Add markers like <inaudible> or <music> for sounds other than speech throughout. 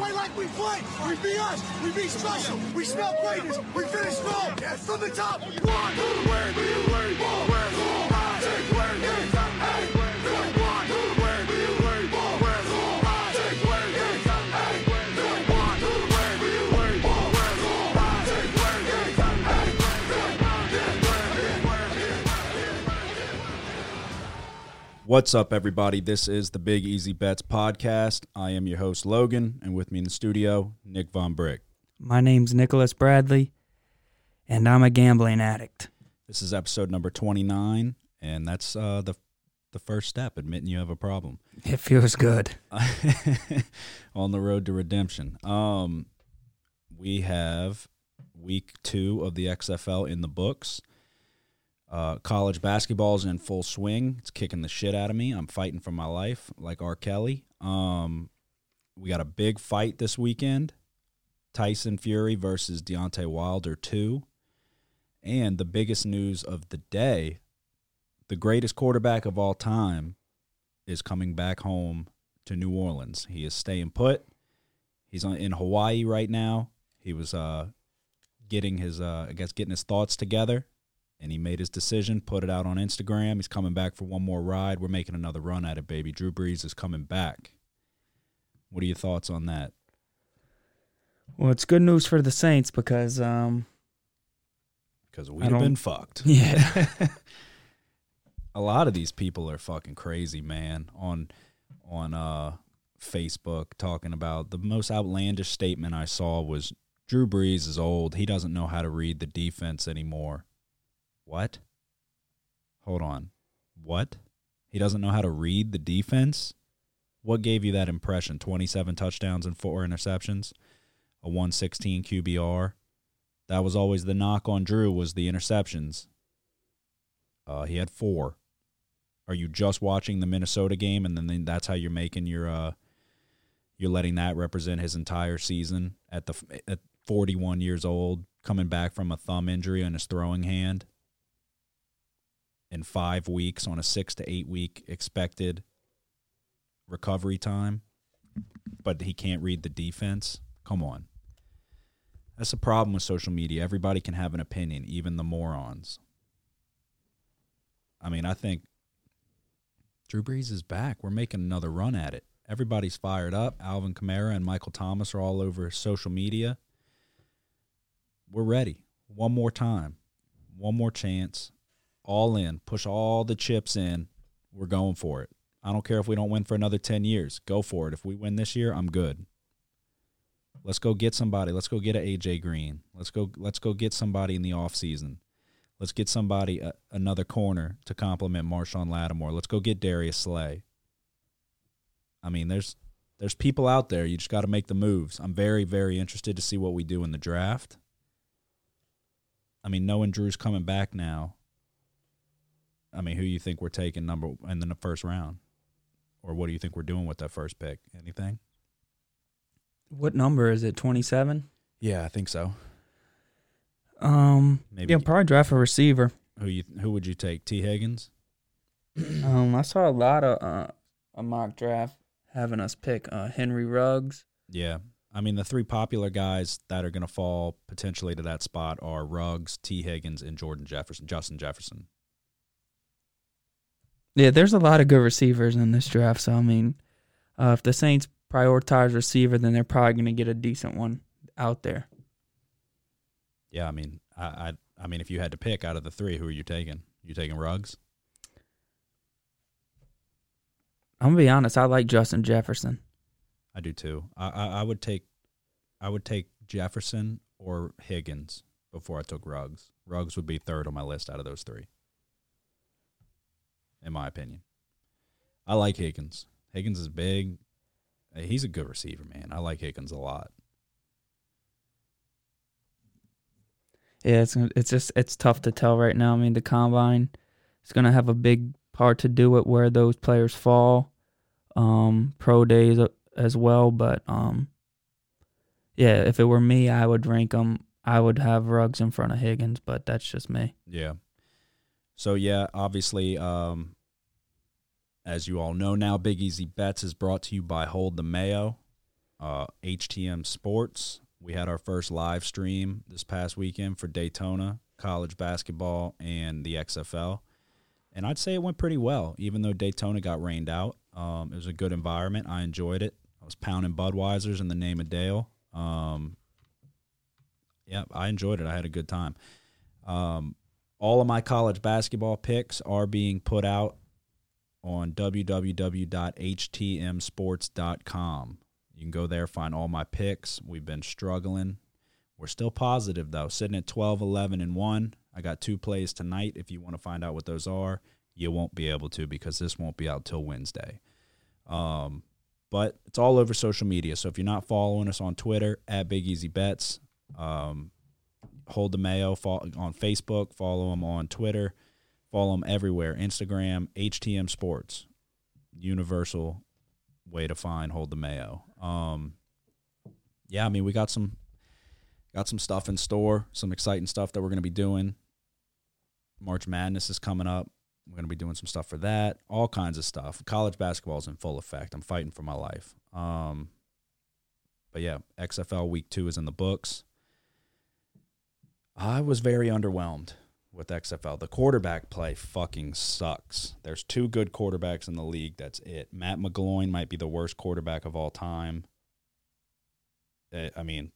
play like we play. We be us. We be special. We smell greatness. We finish strong. From the top. One. Where do you worry? What's up, everybody? This is the Big Easy Bets podcast. I am your host, Logan, and with me in the studio, Nick Von Brick. My name's Nicholas Bradley, and I'm a gambling addict. This is episode number 29, and that's uh, the the first step, admitting you have a problem. It feels good. <laughs> On the road to redemption. Um, we have week two of the XFL in the books. Uh, college basketball's in full swing. It's kicking the shit out of me. I'm fighting for my life, like R. Kelly. Um, we got a big fight this weekend: Tyson Fury versus Deontay Wilder two. And the biggest news of the day: the greatest quarterback of all time is coming back home to New Orleans. He is staying put. He's on, in Hawaii right now. He was uh, getting his, uh, I guess, getting his thoughts together, and he made his decision. Put it out on Instagram. He's coming back for one more ride. We're making another run at it, baby. Drew Brees is coming back. What are your thoughts on that? Well, it's good news for the Saints because, um, Because we've been fucked. <laughs> yeah, <laughs> a lot of these people are fucking crazy, man. On on uh Facebook talking about the most outlandish statement I saw was Drew Brees is old. He doesn't know how to read the defense anymore. What? Hold on. What? He doesn't know how to read the defense? What gave you that impression? 27 touchdowns and 4 interceptions, a 116 QBR. That was always the knock on Drew was the interceptions. Uh, he had 4 are you just watching the Minnesota game and then then that's how you're making your uh you're letting that represent his entire season at the at 41 years old coming back from a thumb injury on his throwing hand in 5 weeks on a 6 to 8 week expected recovery time but he can't read the defense come on that's the problem with social media everybody can have an opinion even the morons I mean I think Drew Brees is back. We're making another run at it. Everybody's fired up. Alvin Kamara and Michael Thomas are all over social media. We're ready. One more time. One more chance. All in. Push all the chips in. We're going for it. I don't care if we don't win for another 10 years. Go for it. If we win this year, I'm good. Let's go get somebody. Let's go get an AJ Green. Let's go let's go get somebody in the offseason. Let's get somebody uh, another corner to complement Marshon Lattimore. Let's go get Darius Slay. I mean, there's there's people out there. You just got to make the moves. I'm very very interested to see what we do in the draft. I mean, knowing Drew's coming back now. I mean, who you think we're taking number in the first round, or what do you think we're doing with that first pick? Anything? what number is it? Twenty-seven. Yeah, I think so. Um, Maybe yeah, probably draft a receiver. who you who would you take? Tee Higgins. <clears throat> Um, I saw a lot of uh, a mock draft having us pick uh, Henry Ruggs. Yeah. I mean, the three popular guys that are going to fall potentially to that spot are Ruggs, Tee Higgins, and Jordan Jefferson, Justin Jefferson. Yeah, there's a lot of good receivers in this draft. So I mean, uh, if the Saints prioritize receiver, then they're probably going to get a decent one out there. Yeah, I mean, I, I, I mean, if you had to pick out of the three, who are you taking? You taking Ruggs? I'm gonna be honest. I like Justin Jefferson. I do too. I, I, I would take, I would take Jefferson or Higgins before I took Ruggs. Ruggs would be third on my list out of those three, in my opinion. I like Higgins. Higgins is big. Uh, He's a good receiver, man. I like Higgins a lot. Yeah, it's it's just it's tough to tell right now. I mean, the combine is going to have a big part to do with where those players fall, um, pro days as well. But um, yeah, if it were me, I would rank them. I would have Ruggs in front of Higgins, but that's just me. Yeah. So yeah, obviously, um, as you all know now, Big Easy Bets is brought to you by Hold the Mayo. uh, HTM Sports. We had our first live stream this past weekend for Daytona college basketball and the XFL, and I'd say it went pretty well. Even though Daytona got rained out, um, it was a good environment. I enjoyed it. I was pounding Budweisers in the name of Dale. Um, yeah, I enjoyed it. I had a good time. Um, all of my college basketball picks are being put out on www.htmsports.com. You can go there, find all my picks. We've been struggling. We're still positive, though, sitting at 12, 11, and 1. I got two plays tonight. If you want to find out what those are, you won't be able to because this won't be out till Wednesday. Um, but it's all over social media. So if you're not following us on Twitter at Big Easy Bets, um, hold the Mayo on Facebook, follow them on Twitter, follow them everywhere. Instagram, HTM Sports, universal way to find hold the Mayo. Um, yeah, I mean we got some got some stuff in store, some exciting stuff that we're going to be doing. March Madness is coming up. We're going to be doing some stuff for that, all kinds of stuff. College basketball is in full effect. I'm fighting for my life. Um, but yeah, XFL week two is in the books. I was very underwhelmed with XFL. The quarterback play fucking sucks. There's two good quarterbacks in the league. That's it. Matt McGloin might be the worst quarterback of all time. Eh, I mean,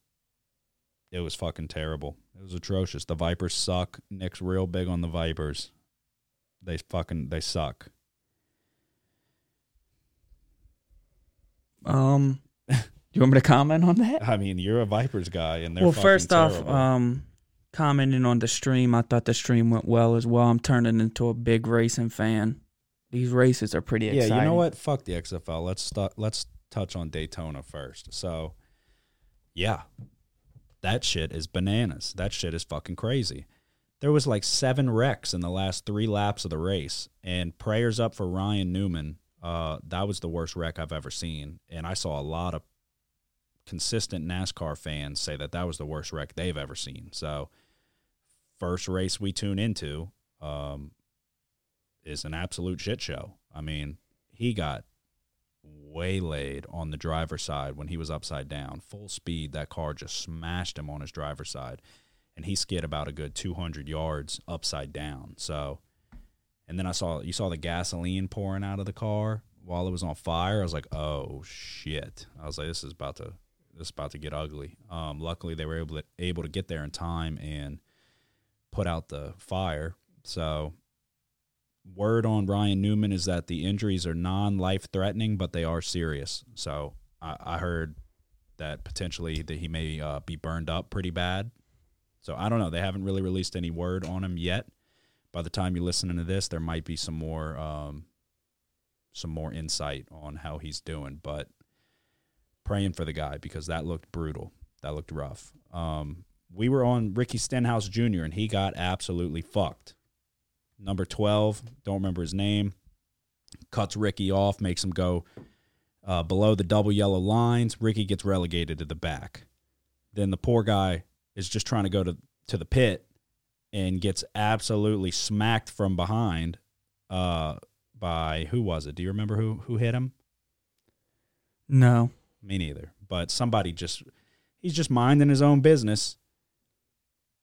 it was fucking terrible. It was atrocious. The Vipers suck. Nick's real big on the Vipers. They fucking they suck. Um, <laughs> you want me to comment on that? I mean, you're a Vipers guy, and they're well. fucking First off, terrible. um, commenting on the stream, I thought the stream went well as well. I'm turning into a big racing fan. These races are pretty exciting. yeah, exciting. you know what? Fuck the XFL. Let's stu- let's touch on Daytona first. So, yeah, that shit is bananas. That shit is fucking crazy. There was like seven wrecks in the last three laps of the race, and prayers up for Ryan Newman. Uh, that was the worst wreck I've ever seen, and I saw a lot of consistent NASCAR fans say that that was the worst wreck they've ever seen. So, first race we tune into um, is an absolute shit show. I mean, he got waylaid on the driver's side when he was upside down, full speed. That car just smashed him on his driver's side, and he skid about a good 200 yards upside down. So, and then I saw you saw the gasoline pouring out of the car while it was on fire. I was like, oh shit! I was like, this is about to this is about to get ugly. Um, luckily, they were able to able to get there in time and put out the fire. So, word on Ryan Newman is that the injuries are non life threatening, but they are serious. So, I, I heard that potentially that he may uh, be burned up pretty bad. So I don't know. They haven't really released any word on him yet. By the time you're listening to this, there might be some more um, some more insight on how he's doing. But praying for the guy because that looked brutal. That looked rough. Um, we were on Ricky Stenhouse Jr. and he got absolutely fucked. Number twelve, don't remember his name, cuts Ricky off, makes him go uh, below the double yellow lines. Ricky gets relegated to the back. Then the poor guy is just trying to go to to the pit and gets absolutely smacked from behind uh, by who was it? Do you remember who who hit him? No. Me neither. But somebody just he's just minding his own business,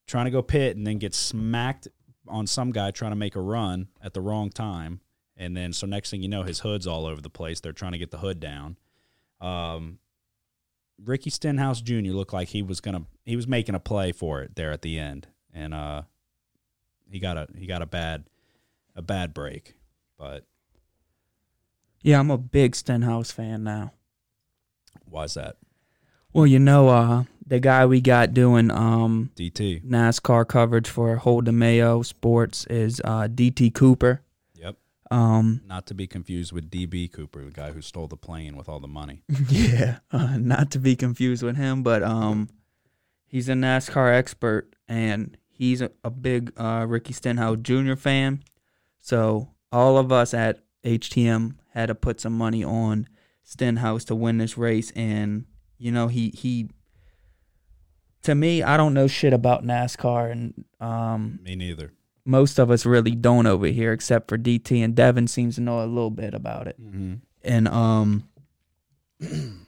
trying to go pit and then gets smacked on some guy trying to make a run at the wrong time. And then so next thing you know, his hood's all over the place. They're trying to get the hood down. Um, Ricky Stenhouse Jr. looked like he was gonna he was making a play for it there at the end, and uh, he got a he got a bad a bad break, but Yeah, I'm a big Stenhouse fan now. why's that? Well, you know, uh, the guy we got doing um, DT. NASCAR coverage for Hold the Mayo Sports is uh, DT Cooper. Yep. Um, Not to be confused with DB Cooper, the guy who stole the plane with all the money. <laughs> yeah, uh, not to be confused with him, but um, he's a NASCAR expert and he's a, a big uh, Ricky Stenhouse Jr. fan. So all of us at HTM had to put some money on Stenhouse to win this race, and you know he he. To me, I don't know shit about NASCAR, and um, Me neither. most of us really don't over here, except for DT and Devin seems to know a little bit about it Mm-hmm. and um <clears throat>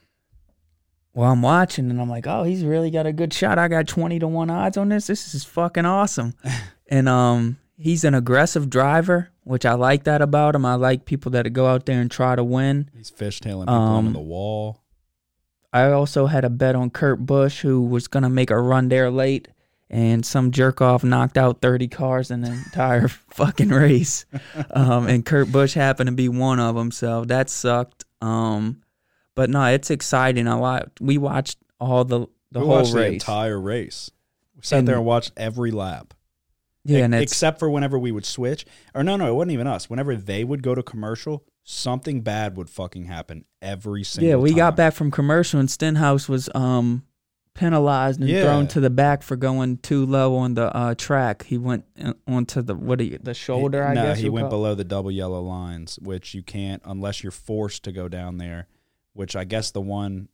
well, I'm watching and I'm like, oh, he's really got a good shot. I got 20 to 1 odds on this. This is fucking awesome. <laughs> and um, he's an aggressive driver, which I like that about him. I like people that go out there and try to win. He's fishtailing people Um, into the wall. I also had a bet on Kurt Busch, who was going to make a run there late, and some jerk off knocked out 30 cars in the entire <laughs> fucking race. <laughs> Um, and Kurt Busch happened to be one of them, so that sucked. Um, but no, it's exciting. I wa- we watched all the the we whole watched the race. entire race. We sat And- there and watched every lap. yeah, E- except for whenever we would switch, or no, no, it wasn't even us. Whenever they would go to commercial, something bad would fucking happen every single. yeah, we got back from commercial, and Stenhouse was um penalized and Yeah. thrown to the back for going too low on the uh, track. He went onto the what do you, the shoulder? I no, guess he you went call- below the double yellow lines, which you can't unless you're forced to go down there. Which I guess the one,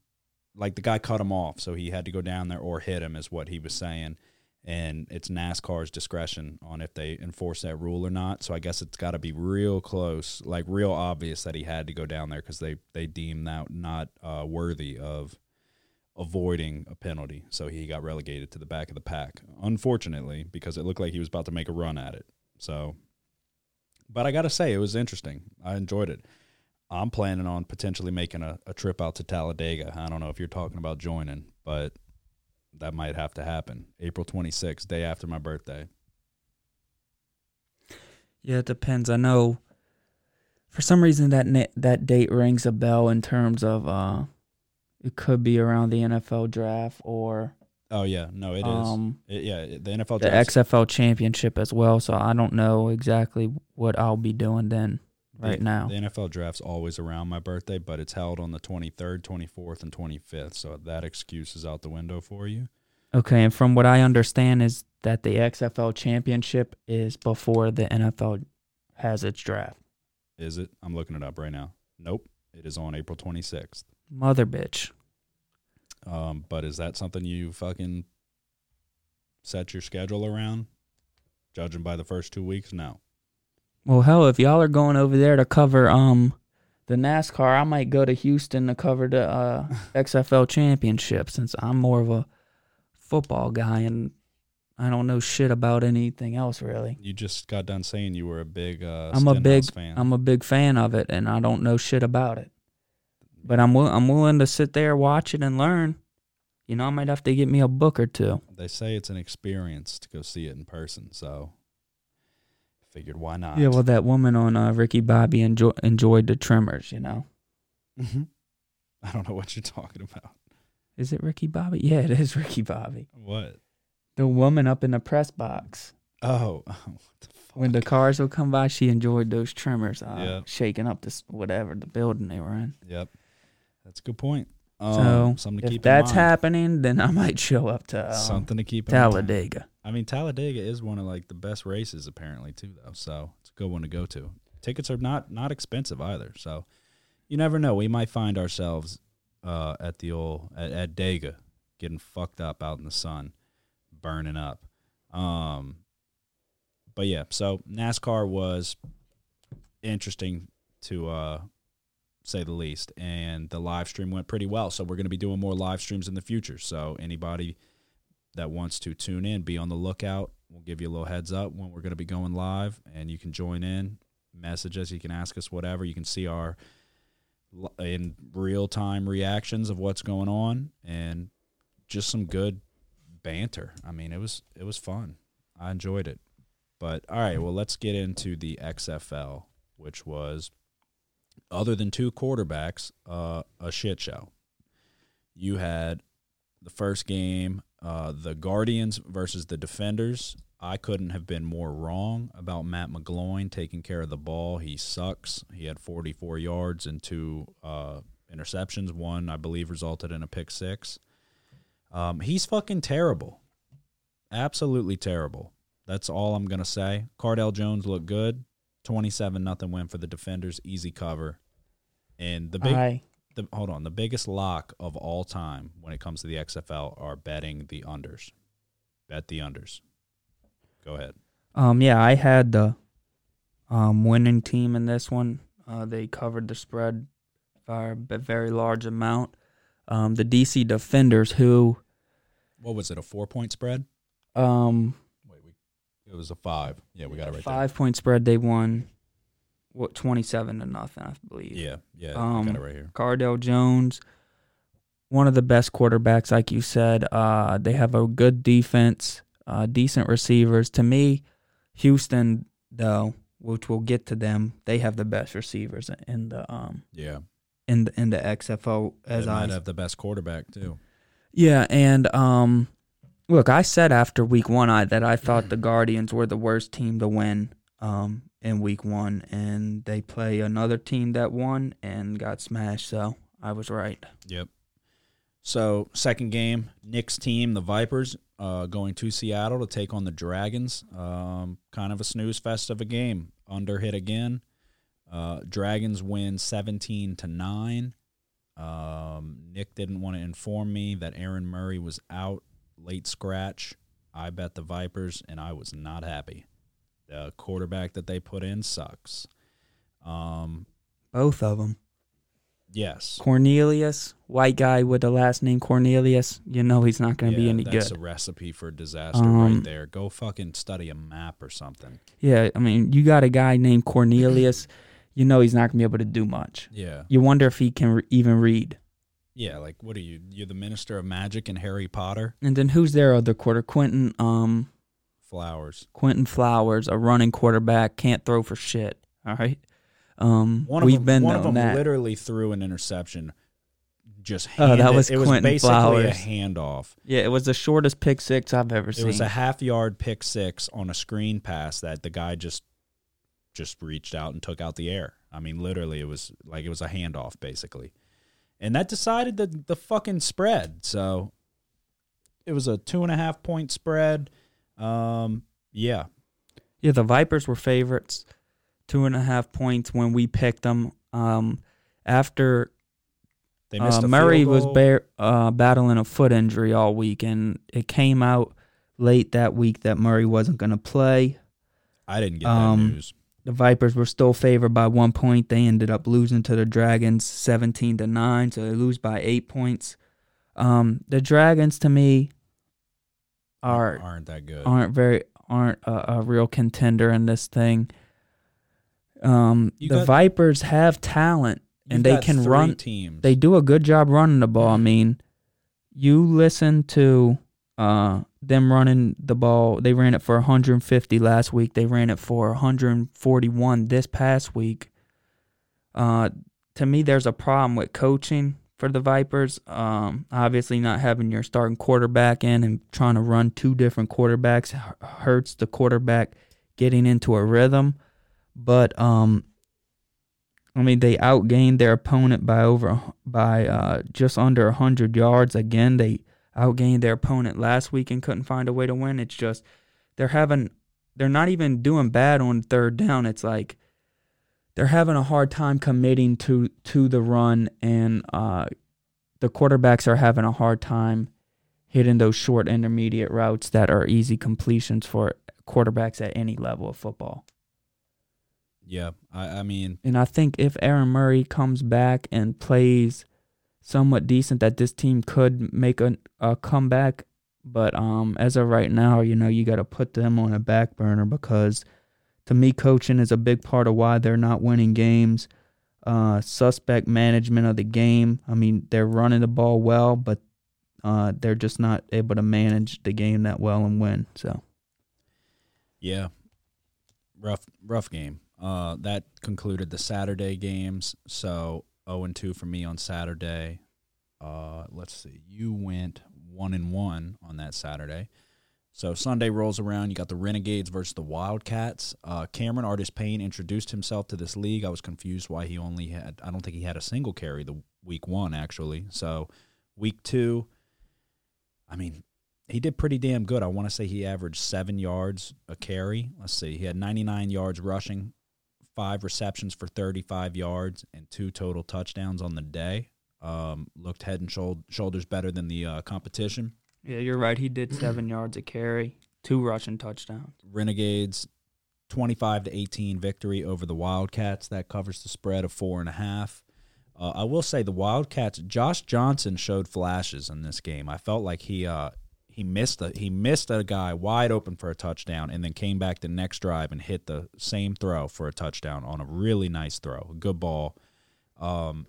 like the guy cut him off, so he had to go down there or hit him, is what he was saying. And it's NASCAR's discretion on if they enforce that rule or not. So I guess it's got to be real close, like real obvious that he had to go down there because they they deemed that not uh, worthy of avoiding a penalty. So he got relegated to the back of the pack, unfortunately, because it looked like he was about to make a run at it. So, but I got to say, it was interesting. I enjoyed it. I'm planning on potentially making a, a trip out to Talladega. I don't know if you're talking about joining, but that might have to happen. April 26th, day after my birthday. Yeah, it depends. I know for some reason that na- that date rings a bell in terms of uh it could be around the NFL draft or Oh yeah, no, it is. um It- yeah, the NFL the. XFL championship as well, so I don't know exactly what I'll be doing then right the, now. The NFL draft's always around my birthday, but it's held on the 23rd, 24th, and 25th. So that excuse is out the window for you. Okay, and from what I understand is that the XFL championship is before the NFL has its draft. Is it? I'm looking it up right now. Nope. It is on April 26th. Mother bitch. Um, but is that something you fucking set your schedule around? Judging by the first two weeks, no. Well, hell, if y'all are going over there to cover um the NASCAR, I might go to Houston to cover the uh, XFL championship since I'm more of a football guy and I don't know shit about anything else really. You just got done saying you were a big uh, I'm a big fan. I'm a big fan of it and I don't know shit about it. But I'm wi- I'm willing to sit there, watch it, and learn. You know, I might have to get me a book or two. they say it's an experience to go see it in person, so figured why not? Yeah, well, that woman on uh, Ricky Bobby enjoy, enjoyed the Tremors. You know, Mhm. <laughs> I don't know what you're talking about. is it Ricky Bobby? Yeah, it is <laughs> Ricky Bobby. What? The woman up in the press box. Oh, <laughs> what the fuck? When the cars would come by, she enjoyed those tremors, uh, Yeah. shaking up this whatever the building they were in. Yep, that's a good point. Um, so something to if keep that's in mind. happening, then I <laughs> might show up to um, something to keep in mind. Talladega. I mean, Talladega is one of like the best races apparently too, though. So it's a good one to go to. Tickets are not not expensive either. So you never know. We might find ourselves uh, at the old at, at Dega getting fucked up out in the sun, burning up. Um, but yeah, so NASCAR was interesting to uh, say the least, and the live stream went pretty well. So we're going to be doing more live streams in the future. So anybody that wants to tune in, be on the lookout. We'll give you a little heads up when we're going to be going live, and you can join in, message us. You can ask us whatever. You can see our in real time reactions of what's going on, and just some good banter. I mean, it was it was fun. I enjoyed it. But all right, well, let's get into the XFL, which was other than two quarterbacks, uh, a shit show. You had the first game, uh, the Guardians versus the Defenders. I couldn't have been more wrong about Matt McGloin taking care of the ball. He sucks. He had 44 yards and two uh, interceptions. One, I believe, resulted in a pick six. Um, he's fucking terrible. Absolutely terrible. That's all I'm gonna say. Cardale Jones looked good. 27 nothing win for the Defenders. Easy cover. And the big the hold on, the biggest lock of all time when it comes to the XFL are betting the unders. Bet the unders. Go ahead. um yeah, I had the um winning team in this one. Uh, they covered the spread by a very large amount. Um, the DC Defenders, who What was it? A four point spread? um, it was a five. Yeah, we got it right five point spread, they won what twenty seven to nothing, I believe. Yeah, yeah, Um, got it right here. Cardale Jones, one of the best quarterbacks, like you said. Uh, they have a good defense, uh, decent receivers. To me, Houston, though, which we'll get to them, they have the best receivers in the um Yeah, in the in the XFL as they I have the best quarterback too. yeah, and um, look, I said after week one I that I thought the Guardians were the worst team to win um in week one, and they play another team that won and got smashed. So I was right. Yep. So second game, Nick's team, the Vipers, uh, going to Seattle to take on the Dragons. Um, kind of a snooze fest of a game. Under hit again. Uh, Dragons win seventeen to nine. Um, Nick didn't want to inform me that Aaron Murray was out, late scratch. I bet the Vipers, and I was not happy. The quarterback that they put in sucks. Um, Both of them. yes, Cornelius, white guy with the last name Cornelius. You know he's not going to be any that's good. That's a recipe for disaster Um, right there. Go fucking study a map or something. yeah, I mean, you got a guy named Cornelius. you know he's not going to be able to do much. Yeah, You wonder if he can re- even read. Yeah. Like, what are you? You're the minister of magic and Harry Potter. And then who's their other quarter? Quentin, um, Flowers. Quentin Flowers, a running quarterback, can't throw for shit. All right. Um, One of we've them, been one of them that. literally threw an interception. Just Oh, that was it was Quentin basically a handoff. yeah, it was the shortest pick six I've ever It seen. It was a half yard pick six on a screen pass that the guy just just reached out and took out the air. I mean, literally, it was like it was a handoff basically, and that decided the the fucking spread. So it was a two and a half point spread. Um, yeah, yeah, the Vipers were favorites, two and a half points when we picked them. Um, after they missed uh, Murray was bear, uh, battling a foot injury all week, and it came out late that week that Murray wasn't going to play. I didn't get um, that news. The Vipers were still favored by one point. They ended up losing to the Dragons, seventeen to nine. So they lose by eight points. Um, the Dragons, to me, are aren't that good. aren't very aren't a, a real contender in this thing. Um, the got- Vipers have talent and they can run. teams. They do a good job running the ball. I mean, you listen to uh, them running the ball. They ran it for 150 last week. They ran it for 141 this past week. Uh, to me, there's a problem with coaching for the Vipers. Um, obviously, not having your starting quarterback in and trying to run two different quarterbacks hurts the quarterback getting into a rhythm. But um, I mean, they outgained their opponent by over by uh, just under hundred yards. Again, they outgained their opponent last week and couldn't find a way to win. It's just they're having they're not even doing bad on third down. It's like they're having a hard time committing to to the run, and uh, the quarterbacks are having a hard time hitting those short intermediate routes that are easy completions for quarterbacks at any level of football. yeah, I, I mean, And I think if Aaron Murray comes back and plays somewhat decent, that this team could make a, a comeback. But um, as of right now, you know, you got to put them on a back burner because to me, coaching is a big part of why they're not winning games. Uh, suspect management of the game. I mean, they're running the ball well, but uh, they're just not able to manage the game that well and win. So, Yeah. Rough rough game. Uh that concluded the Saturday games. So 0 and 2 for me on Saturday. Uh let's see. You went 1 and 1 on that Saturday. So Sunday rolls around, you got the Renegades versus the Wildcats. Uh Cameron Artis Payne introduced himself to this league. I was confused why he only had I don't think he had a single carry the week 1 actually. So week 2 I mean, he did pretty damn good. I want to say he averaged seven yards a carry. Let's see. He had 99 yards rushing, five receptions for 35 yards, and two total touchdowns on the day. Um, looked head and shoul- shoulders better than the uh, competition. yeah, you're right. He did seven <clears throat> yards a carry, two rushing touchdowns. Renegades 25 to 18 victory over the Wildcats. That covers the spread of four and a half. Uh, I will say the Wildcats. Josh Johnson showed flashes in this game. I felt like he uh, he missed a he missed a guy wide open for a touchdown, and then came back the next drive and hit the same throw for a touchdown on a really nice throw, a good ball. Um,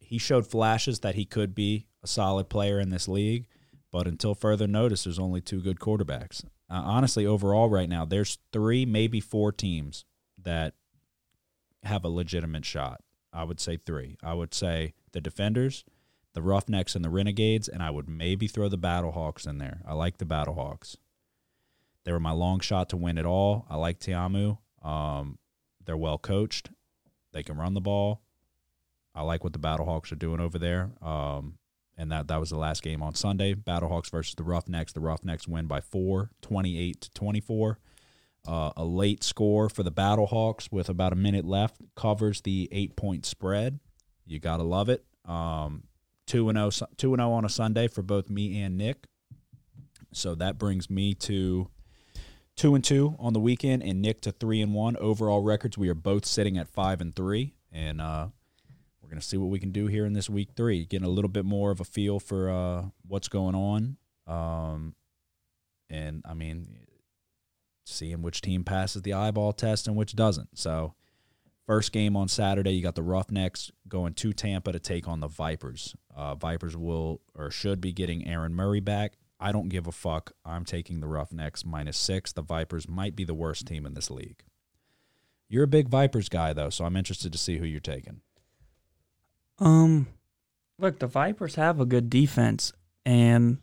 he showed flashes that he could be a solid player in this league, but until further notice, there's only two good quarterbacks. Uh, honestly, overall, right now, there's three, maybe four teams that have a legitimate shot. I would say three. I would say the Defenders, the Roughnecks, and the Renegades, and I would maybe throw the Battlehawks in there. I like the Battlehawks. They were my long shot to win it all. I like Ta'amu. Um, they're well coached. They can run the ball. I like what the Battlehawks are doing over there. Um, and that that was the last game on Sunday. Battlehawks versus the Roughnecks. The Roughnecks win by four, 28 to 24. Uh, a late score for the Battlehawks with about a minute left covers the eight point spread. You gotta love it. Um, two and 0, 2 and 0 on a Sunday for both me and Nick. So that brings me to two and two on the weekend, and Nick to three and one overall records. We are both sitting at five and three, and uh, we're gonna see what we can do here in this week three. Getting a little bit more of a feel for uh, what's going on, um, and I mean, seeing which team passes the eyeball test and which doesn't. So, first game on Saturday, you got the Roughnecks going to Tampa to take on the Vipers. Uh, Vipers will or should be getting Aaron Murray back. I don't give a fuck. I'm taking the Roughnecks minus six. The Vipers might be the worst team in this league. You're a big Vipers guy, though, so I'm interested to see who you're taking. Um, look, the Vipers have a good defense, and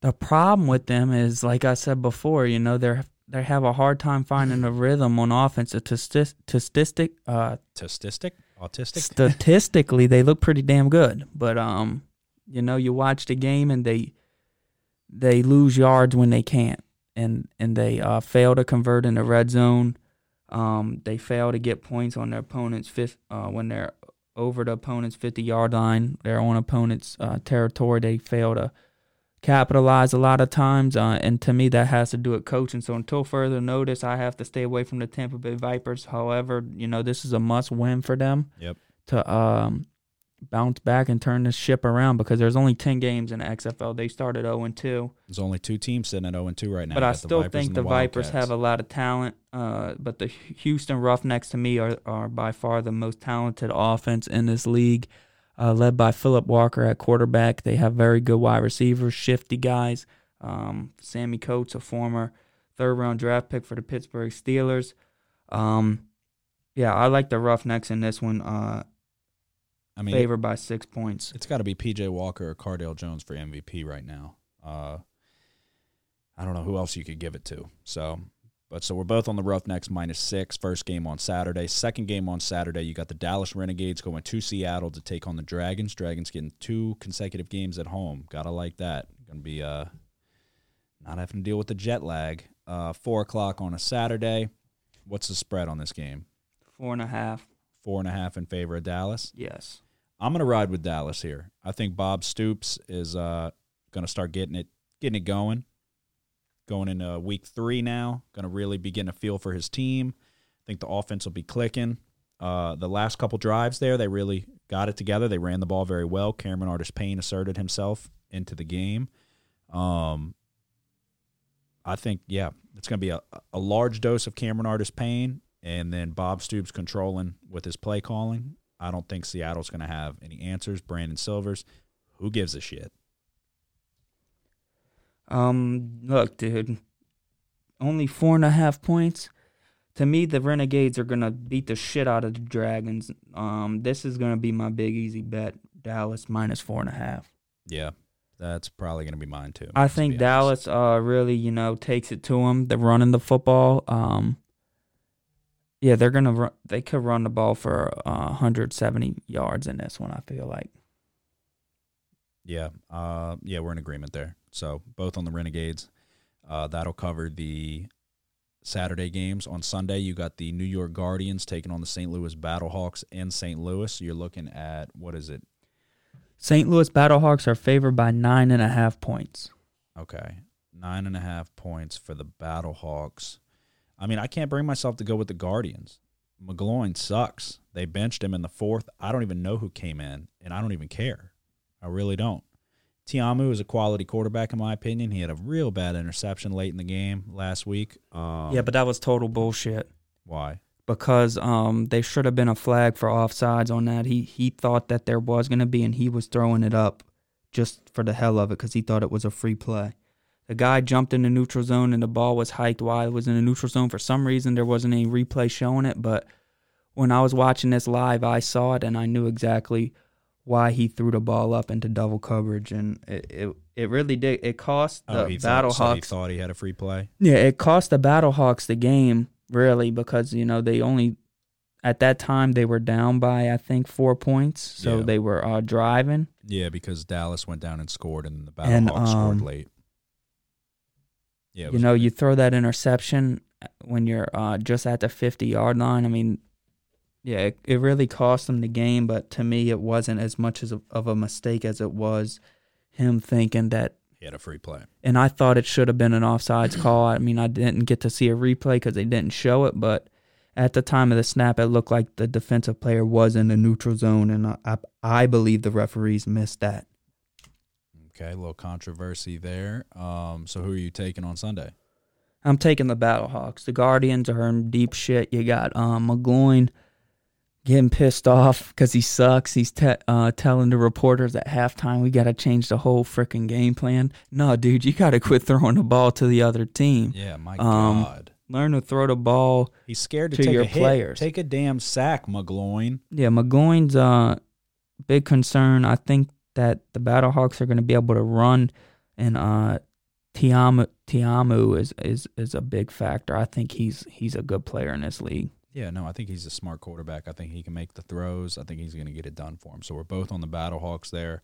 the problem with them is, like I said before, you know, they're they have a hard time finding a rhythm on offense. A statistic, uh, Statistic, autistic. statistically, they look pretty damn good, but um, you know, you watch the game and they they lose yards when they can't, and and they uh, fail to convert in the red zone. Um, they fail to get points on their opponent's fifth uh, when they're over the opponent's 50 yard line. They're on opponent's uh, territory. They fail to capitalize a lot of times. Uh, and to me, that has to do with coaching. So until further notice, I have to stay away from the Tampa Bay Vipers. However, you know, this is a must win for them Yep. to um, bounce back and turn this ship around because there's only 10 games in the XFL. They started 0 2. There's only two teams sitting at 0 and 2 right now. But I still Vipers think and the Vipers have a lot of talent. Uh, but the Houston Roughnecks, to me, are, are by far the most talented offense in this league, uh, led by Philip Walker at quarterback. They have very good wide receivers, shifty guys. Um, Sammy Coates, a former third round draft pick for the Pittsburgh Steelers. Um, yeah, I like the Roughnecks in this one, uh, I mean, favored by six points. it's got to be PJ Walker or Cardale Jones for MVP right now. Uh, I don't know who else you could give it to. So, but so we're both on the Roughnecks minus six. First game on Saturday. Second game on Saturday, you got the Dallas Renegades going to Seattle to take on the Dragons. Dragons getting two consecutive games at home. Gotta like that. Gonna be uh, not having to deal with the jet lag. Uh, four o'clock on a Saturday. What's the spread on this game? Four and a half. Four and a half in favor of Dallas. Yes. I'm gonna ride with Dallas here. I think Bob Stoops is uh, gonna start getting it getting it going. Going into week three now, gonna really be getting a feel for his team. I think the offense will be clicking. Uh, the last couple drives there, they really got it together. They ran the ball very well. Cameron Artis Payne asserted himself into the game. Um, I think, yeah, it's going to be a, a large dose of Cameron Artis Payne and then Bob Stoops controlling with his play calling. I don't think Seattle's going to have any answers. Brandon Silvers, who gives a shit? Um, look, dude, only four and a half points. To me, the Renegades are gonna beat the shit out of the Dragons. Um, this is gonna be my big easy bet. Dallas minus four and a half. Yeah, that's probably going to be mine too. I think Dallas uh really you know takes it to them. They're running the football. Um, yeah, they're gonna run. They could run the ball for uh, 170 yards in this one. I feel like. Yeah, uh, yeah, we're in agreement there. So both on the Renegades. Uh, that'll cover the Saturday games. On Sunday, you got the New York Guardians taking on the St. Louis Battlehawks in St. Louis. You're looking at what is it? St. Louis Battlehawks are favored by nine and a half points. Okay, nine and a half points for the Battlehawks. I mean, I can't bring myself to go with the Guardians. McGloin sucks. They benched him in the fourth. I don't even know who came in, and I don't even care. I really don't. Ta'amu is a quality quarterback in my opinion. He had a real bad interception late in the game last week. Um, yeah, but that was total bullshit why? because um they should have been a flag for offsides on that. He he thought that there was going to be and he was throwing it up just for the hell of it cuz he thought it was a free play. The guy jumped in the neutral zone and the ball was hiked while it was in the neutral zone. For some reason there wasn't any replay showing it, but when I was watching this live, I saw it and I knew exactly why he threw the ball up into double coverage and it it, it really did it cost the Oh, thought, so he thought he had a free play. yeah, it cost the Battlehawks the game, really, because, you know, they only, at that time, they were down by, I think, four points. So Yeah. they were uh, driving. Yeah, because Dallas went down and scored, and the And, Battlehawks scored um, late. Yeah, You know, you throw that interception when you're uh, just at the 50 yard line. I mean, yeah, it, it really cost them the game, but to me, it wasn't as much as a, of a mistake as it was him thinking that he had a free play. and I thought it should have been an offsides call. I mean, I didn't get to see a replay because they didn't show it, but at the time of the snap, it looked like the defensive player was in the neutral zone, and I, I believe the referees missed that. Okay, a little controversy there. Um, so who are you taking on Sunday? I'm taking the Battlehawks. The Guardians are in deep shit. You got um, McGloin getting pissed off because he sucks. He's te- uh, telling the reporters at halftime, we got to change the whole freaking game plan. No, dude, you got to quit throwing the ball to the other team. Yeah, my Um, God, Learn to throw the ball he's scared to, to take your a hit. players. Take a damn sack, McGloin. Yeah, McGloin's uh big concern. I think that the Battlehawks are going to be able to run, and uh, Ta'amu Ta'amu is is is a big factor. I think he's he's a good player in this league. Yeah, no, I think he's a smart quarterback. I think he can make the throws. I think he's going to get it done for him. So we're both on the Battlehawks there.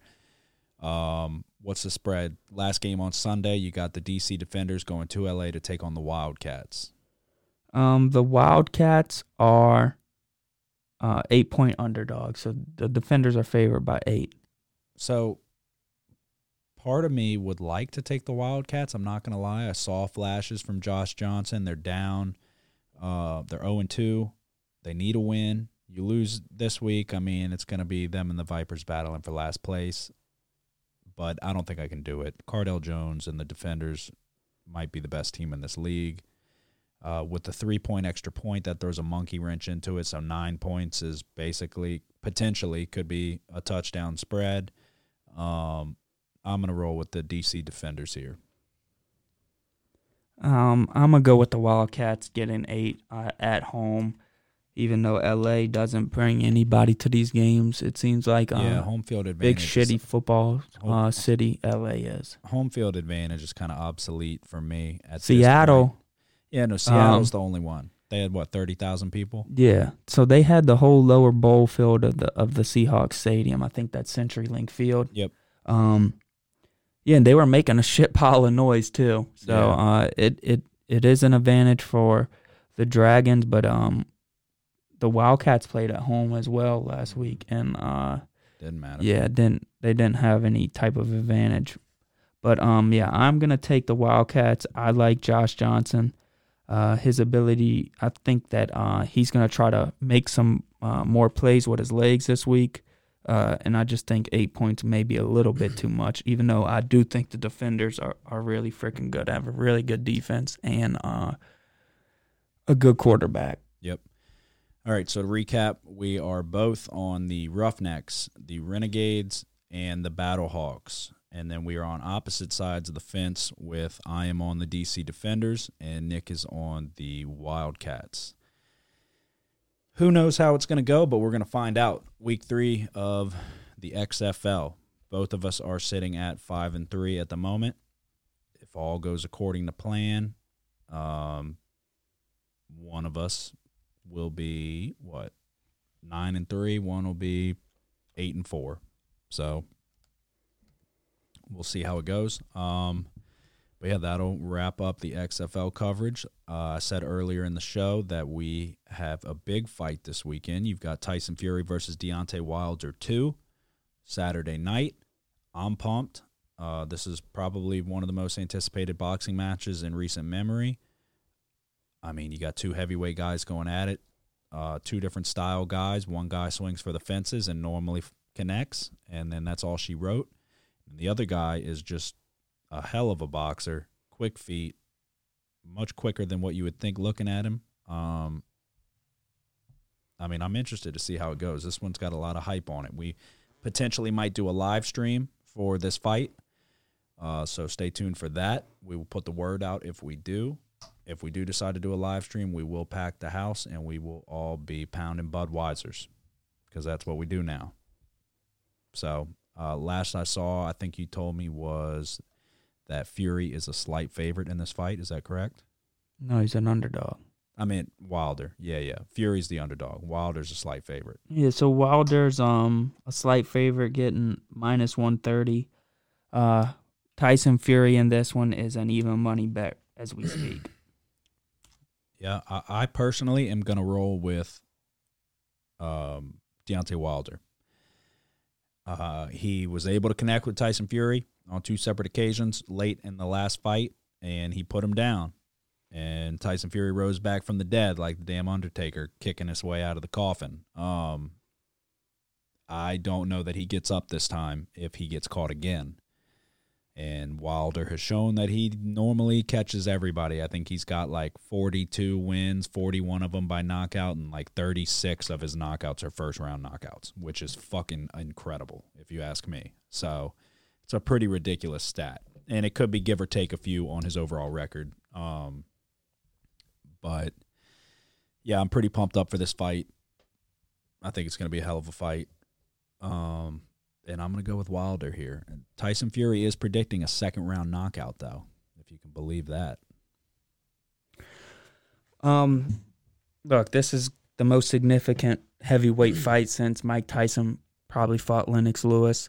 Um, what's the spread? Last game on Sunday, you got the DC Defenders going to LA to take on the Wildcats. Um, the Wildcats are uh eight point underdogs, so the defenders are favored by eight. So part of me would like to take the Wildcats. I'm not going to lie. I saw flashes from Josh Johnson. They're down. Uh, they're 0 2. They need a win. You lose this week. I mean, it's going to be them and the Vipers battling for last place. But I don't think I can do it. Cardale Jones and the Defenders might be the best team in this league. Uh, with the three point extra point, that throws a monkey wrench into it. So nine points is basically potentially could be a touchdown spread. Um, I'm gonna roll with the DC Defenders here. Um, I'm gonna go with the Wildcats getting eight uh, at home. Even though LA doesn't bring anybody to these games, it seems like uh, yeah, home field advantage. big shitty football uh, city LA is. home field advantage is kind of obsolete for me. At Seattle. Yeah, no, Seattle's Um, the only one. They had what thirty thousand people. yeah. So they had the whole lower bowl field of the of the Seahawks stadium. I think that's CenturyLink Field. Yep. Um, yeah, and they were making a shit pile of noise too. So Yeah. uh, it it it is an advantage for the Dragons, but um, the Wildcats played at home as well last week, and uh, Didn't matter. yeah, didn't they didn't have any type of advantage. But um, yeah, I'm gonna take the Wildcats. I like Josh Johnson. Uh, his ability, I think that uh, he's gonna try to make some uh, more plays with his legs this week. Uh, and I just think eight points may be a little bit too much, even though I do think the defenders are, are really freaking good. I Have a really good defense and uh, a good quarterback. Yep. All right. So to recap, we are both on the Roughnecks, the Renegades, and the Battlehawks. And then we are on opposite sides of the fence with I am on the DC Defenders and Nick is on the Wildcats. Who knows how it's going to go, but we're going to find out. Week three of the XFL. Both of us are sitting at five and three at the moment. If all goes according to plan, um, one of us will be what nine and three. One will be eight and four. So we'll see how it goes. Um, but yeah, that'll wrap up the XFL coverage. Uh, I said earlier in the show that we have a big fight this weekend. You've got Tyson Fury versus Deontay Wilder two Saturday night. I'm pumped. Uh, this is probably one of the most anticipated boxing matches in recent memory. I mean, you got two heavyweight guys going at it. uh, two different style guys. One guy swings for the fences and normally connects, and then that's all she wrote. And the other guy is just a hell of a boxer, quick feet, much quicker than what you would think looking at him. Um, I mean, I'm interested to see how it goes. This one's got a lot of hype on it. We potentially might do a live stream for this fight. Uh, so stay tuned for that. We will put the word out if we do. If we do decide to do a live stream, we will pack the house and we will all be pounding Budweisers because that's what we do now. So uh, last I saw, I think you told me was that Fury is a slight favorite in this fight. Is that correct? No, he's an underdog. I mean Wilder. Yeah, yeah. Fury's the underdog. Wilder's a slight favorite. Yeah, so Wilder's um a slight favorite, getting minus one thirty. Uh, Tyson Fury in this one is an even money bet as we speak. <clears throat> Yeah, I, I personally am gonna roll with um, Deontay Wilder. Uh, he was able to connect with Tyson Fury on two separate occasions late in the last fight, and he put him down. And Tyson Fury rose back from the dead like the damn Undertaker, kicking his way out of the coffin. Um, I don't know that he gets up this time if he gets caught again. And Wilder has shown that he normally catches everybody. I think he's got like 42 wins, 41 of them by knockout, and like 36 of his knockouts are first round knockouts, which is fucking incredible, if you ask me. So it's a pretty ridiculous stat. And it could be give or take a few on his overall record. Um, but yeah, I'm pretty pumped up for this fight. I think it's going to be a hell of a fight. Um, and I'm going to go with Wilder here. Tyson Fury is predicting a second round knockout, though, if you can believe that. Um, look, this is the most significant heavyweight fight since Mike Tyson probably fought Lennox Lewis.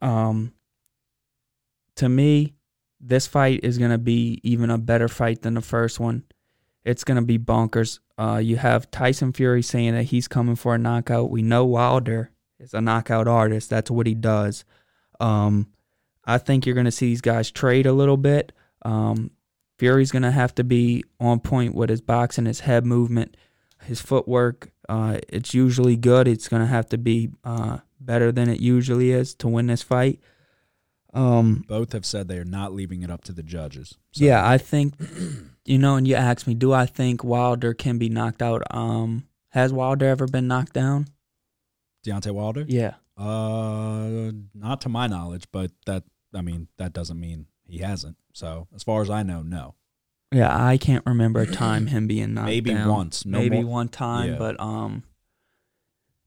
Um, to me, this fight is going to be even a better fight than the first one. It's going to be bonkers. Uh, you have Tyson Fury saying that he's coming for a knockout. We know Wilder is a knockout artist. That's what he does. Um, I think you're going to see these guys trade a little bit. Um, Fury's going to have to be on point with his boxing, his head movement, his footwork. Uh, it's usually good. It's going to have to be uh, better than it usually is to win this fight. Um, Both have said they are not leaving it up to the judges. So yeah, I think <clears throat> you know. And you asked me, do I think Wilder can be knocked out? Um, has Wilder ever been knocked down? Deontay Wilder? Yeah. Uh, not to my knowledge, but that I mean that doesn't mean he hasn't. So as far as I know, no. Yeah, I can't remember a time him being knocked Maybe down. once, no maybe more- one time, Yeah. but um,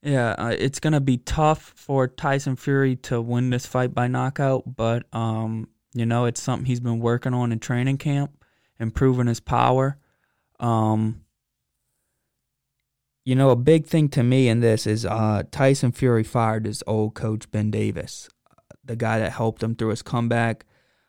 yeah, uh, it's gonna be tough for Tyson Fury to win this fight by knockout. But um, you know, it's something he's been working on in training camp, improving his power. Um, you know, a big thing to me in this is uh, Tyson Fury fired his old coach Ben Davis, the guy that helped him through his comeback.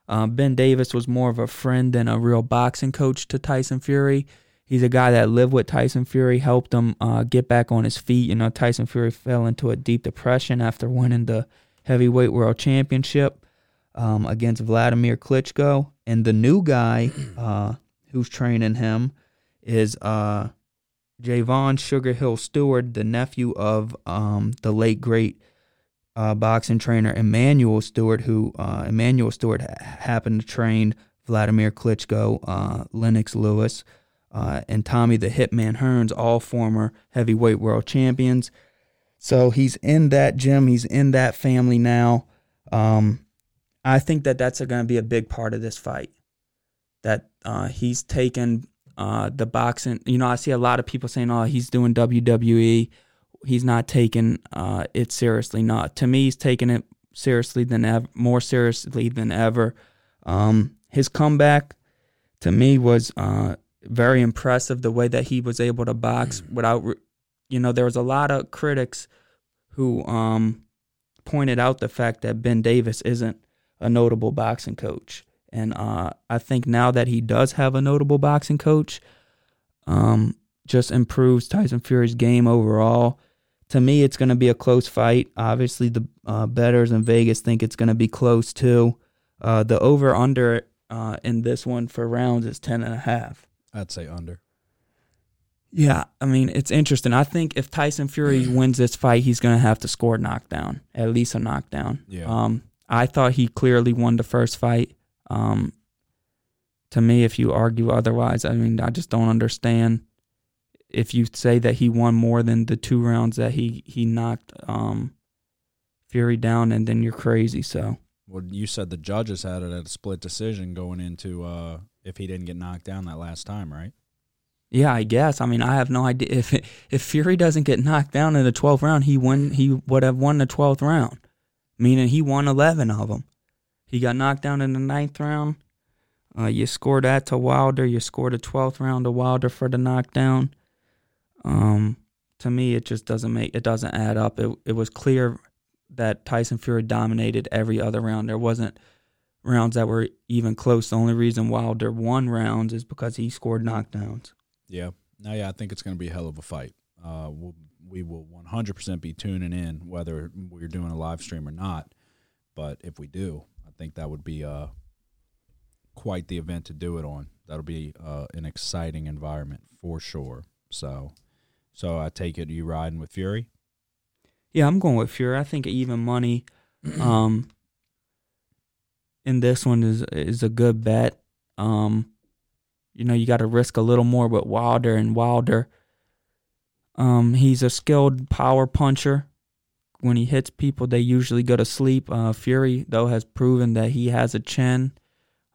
Uh, ben Davis was more of a friend than a real boxing coach to Tyson Fury. He's a guy that lived with Tyson Fury, helped him uh, get back on his feet. You know, Tyson Fury fell into a deep depression after winning the heavyweight world championship um, against Vladimir Klitschko. And the new guy <clears throat> uh, who's training him is uh, Javon Sugar Hill Steward, the nephew of um, the late great uh, boxing trainer Emanuel Steward, who uh, Emanuel Steward ha- happened to train Vladimir Klitschko, uh, Lennox Lewis, uh, and Tommy the Hitman Hearns, all former heavyweight world champions. So he's in that gym. He's in that family now. Um, I think that that's going to be a big part of this fight. That uh, he's taken uh, the boxing. You know, I see a lot of people saying, "Oh, he's doing WWE." He's not taking uh, it seriously. Not to me, he's taking it seriously than ever, more seriously than ever. Um, his comeback to me was uh, very impressive. The way that he was able to box without, you know, there was a lot of critics who um, pointed out the fact that Ben Davis isn't a notable boxing coach. And uh, I think now that he does have a notable boxing coach, um, just improves Tyson Fury's game overall. To me, it's going to be a close fight. Obviously, the uh, bettors in Vegas think it's going to be close too. Uh, the over under uh, in this one for rounds is ten and a half. I'd say under. Yeah, I mean it's interesting. I think if Tyson Fury wins this fight, he's gonna have to score a knockdown, at least a knockdown. Yeah. Um, I thought he clearly won the first fight. Um, to me, if you argue otherwise, I mean I just don't understand. If you say that he won more than the two rounds that he he knocked um, Fury down, and then you're crazy. So Well, you said the judges had it at a split decision going into uh, if he didn't get knocked down that last time, right? Yeah, I guess. I mean, I have no idea if if Fury doesn't get knocked down in the 12th round, he win he would have won the 12th round, meaning he won 11 of them. He got knocked down in the ninth round. Uh, you scored that to Wilder. You scored a 12th round to Wilder for the knockdown. Um, to me, it just doesn't make it doesn't add up. It it was clear that Tyson Fury dominated every other round. There wasn't rounds that were even close. The only reason Wilder won rounds is because he scored knockdowns. Yeah. No, yeah, I think it's going to be a hell of a fight. Uh, we'll, we will 100% be tuning in, whether we're doing a live stream or not. But if we do, I think that would be uh, quite the event to do it on. That'll be uh, an exciting environment for sure. So, so I take it you riding with Fury. Yeah, I'm going with Fury. I think even money <clears throat> um in this one is is a good bet. Um you know, you got to risk a little more with Wilder and Wilder um he's a skilled power puncher. When he hits people, they usually go to sleep. Uh Fury though has proven that he has a chin.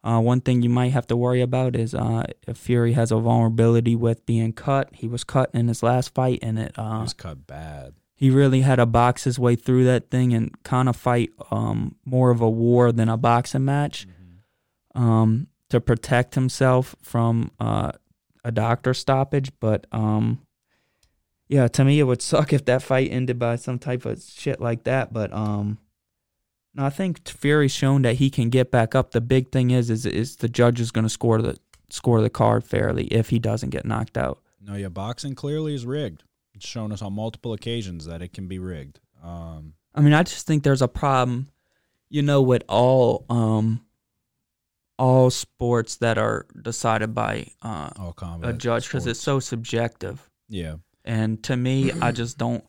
Uh, one thing you might have to worry about is uh, if Fury has a vulnerability with being cut. He was cut in his last fight, and it He uh, was cut bad. He really had to box his way through that thing and kind of fight um, more of a war than a boxing match um, to protect himself from uh, a doctor stoppage. But um, yeah, to me, it would <laughs> suck if that fight ended by some type of shit like that. But um, no, I think Fury's shown that he can get back up. The big thing is, is, is the judge is going to score the score the card fairly if he doesn't get knocked out. No, yeah, boxing clearly is rigged. It's shown us on multiple occasions that it can be rigged. Um, I mean, I just think there's a problem, you know, with all um all sports that are decided by uh, a judge because it's so subjective. yeah. And to me, I <clears throat> just don't,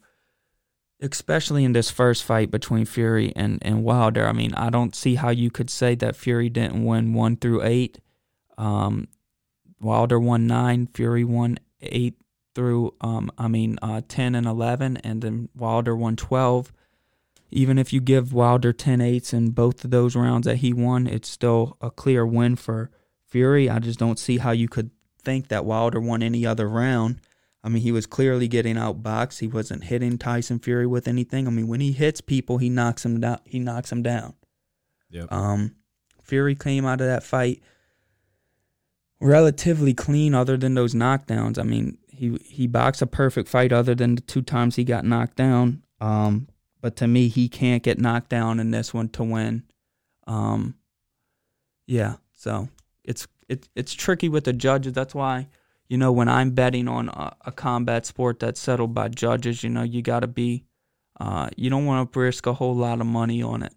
especially in this first fight between Fury and, and Wilder. I mean, I don't see how you could say that Fury didn't win one through eight. Um, Wilder won nine, Fury won eight through, um, I mean, uh, 10 and 11, and then Wilder won 12. Even if you give Wilder 10 eights in both of those rounds that he won, it's still a clear win for Fury. I just don't see how you could think that Wilder won any other round. I mean, he was clearly getting outboxed. He wasn't hitting Tyson Fury with anything. I mean, when he hits people, he knocks them down. He knocks them down. Yep. Um, Fury came out of that fight relatively clean, other than those knockdowns. I mean, he he boxed a perfect fight, other than the two times he got knocked down. Um, but to me, he can't get knocked down in this one to win. Um, yeah, so it's it, it's tricky with the judges. That's why you know when I'm betting on a, a combat sport that's settled by judges, you know you got to be. Uh, you don't want to risk a whole lot of money on it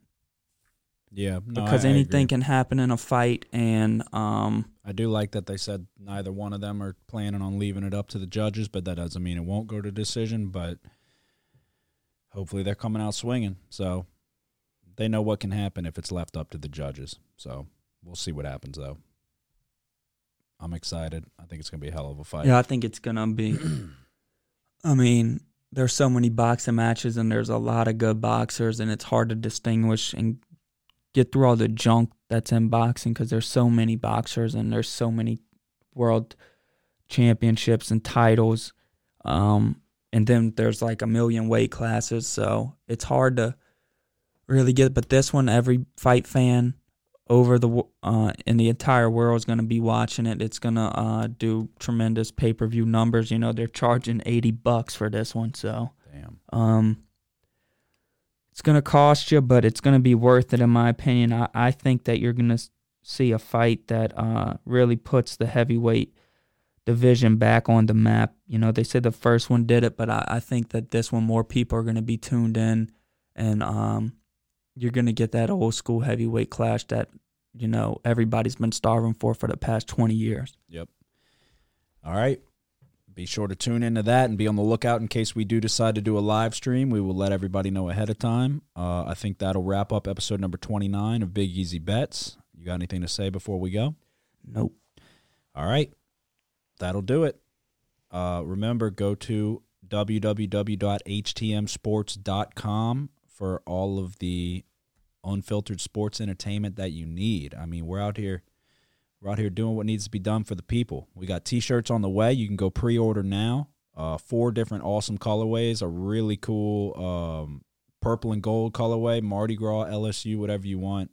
Yeah. No, because I- I anything agree. can happen in a fight, and um, I do like that they said neither one of them are planning on leaving it up to the judges, but that doesn't mean it won't go to decision. But hopefully they're coming out swinging, so they know what can happen if it's left up to the judges. So we'll see what happens, though. I'm excited. I think it's gonna be a hell of a fight. Yeah, I think it's gonna be. <clears throat> I mean, there's so many boxing matches, and there's a lot of good boxers, and it's hard to distinguish and get through all the junk that's in boxing because there's so many boxers and there's so many world championships and titles. Um, and then there's like a million weight classes, so it's hard to really get. But this one, every fight fan over the uh, in the entire world is going to be watching it. It's going to uh, do tremendous pay per view numbers. You know, they're charging eighty bucks for this one, so Damn. um, it's going to cost you, but it's going to be worth it, in my opinion. I, I think that you're going to see a fight that uh, really puts the heavyweight division back on the map. You know, they said the first one did it, but I, I think that this one more people are going to be tuned in, and um, you're going to get that old school heavyweight clash that you know everybody's been starving for for the past 20 years. Yep. All right. Be sure to tune into that and be on the lookout in case we do decide to do a live stream. We will let everybody know ahead of time. Uh, I think that'll wrap up episode number 29 of Big Easy Bets. You got anything to say before we go? Nope. All right. That'll do it. Uh, remember, go to www.htmsports.com for all of the unfiltered sports entertainment that you need. I mean, we're out here we're out here doing what needs to be done for the people. We got t-shirts on the way. You can go pre-order now. Uh, four different awesome colorways, a really cool um, purple and gold colorway, Mardi Gras, LSU, whatever you want.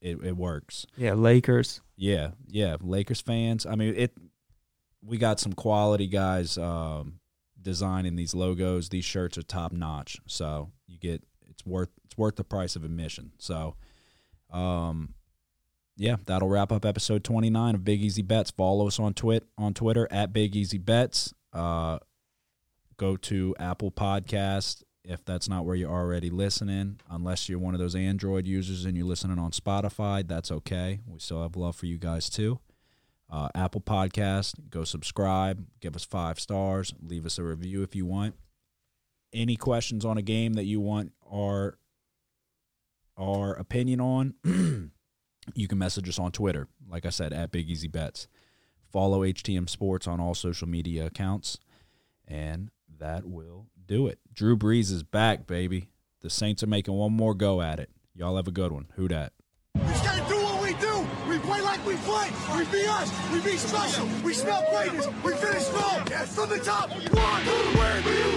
It, it works. Yeah, Lakers. Yeah, yeah, Lakers fans. I mean, it. We got some quality guys um, designing these logos. These shirts are top notch. So you get it's worth it's worth the price of admission. So, um, yeah, that'll wrap up episode twenty nine of Big Easy Bets. Follow us on twit on Twitter at Big Easy Bets. Uh, go to Apple Podcast if that's not where you're already listening. Unless you're one of those Android users and you're listening on Spotify, that's okay. We still have love for you guys too. Uh, Apple Podcast, go subscribe, give us five stars, leave us a review if you want. Any questions on a game that you want our our opinion on, <clears throat> you can message us on Twitter. Like I said, at Big Easy Bets. Follow HTM Sports on all social media accounts, and that will do it. Drew Brees is back, baby. The Saints are making one more go at it. Y'all have a good one. Who dat? We just gotta do what we do. We play like we play. We be us. We be special. We smell greatness. We finish strong. Yes. From the top. One?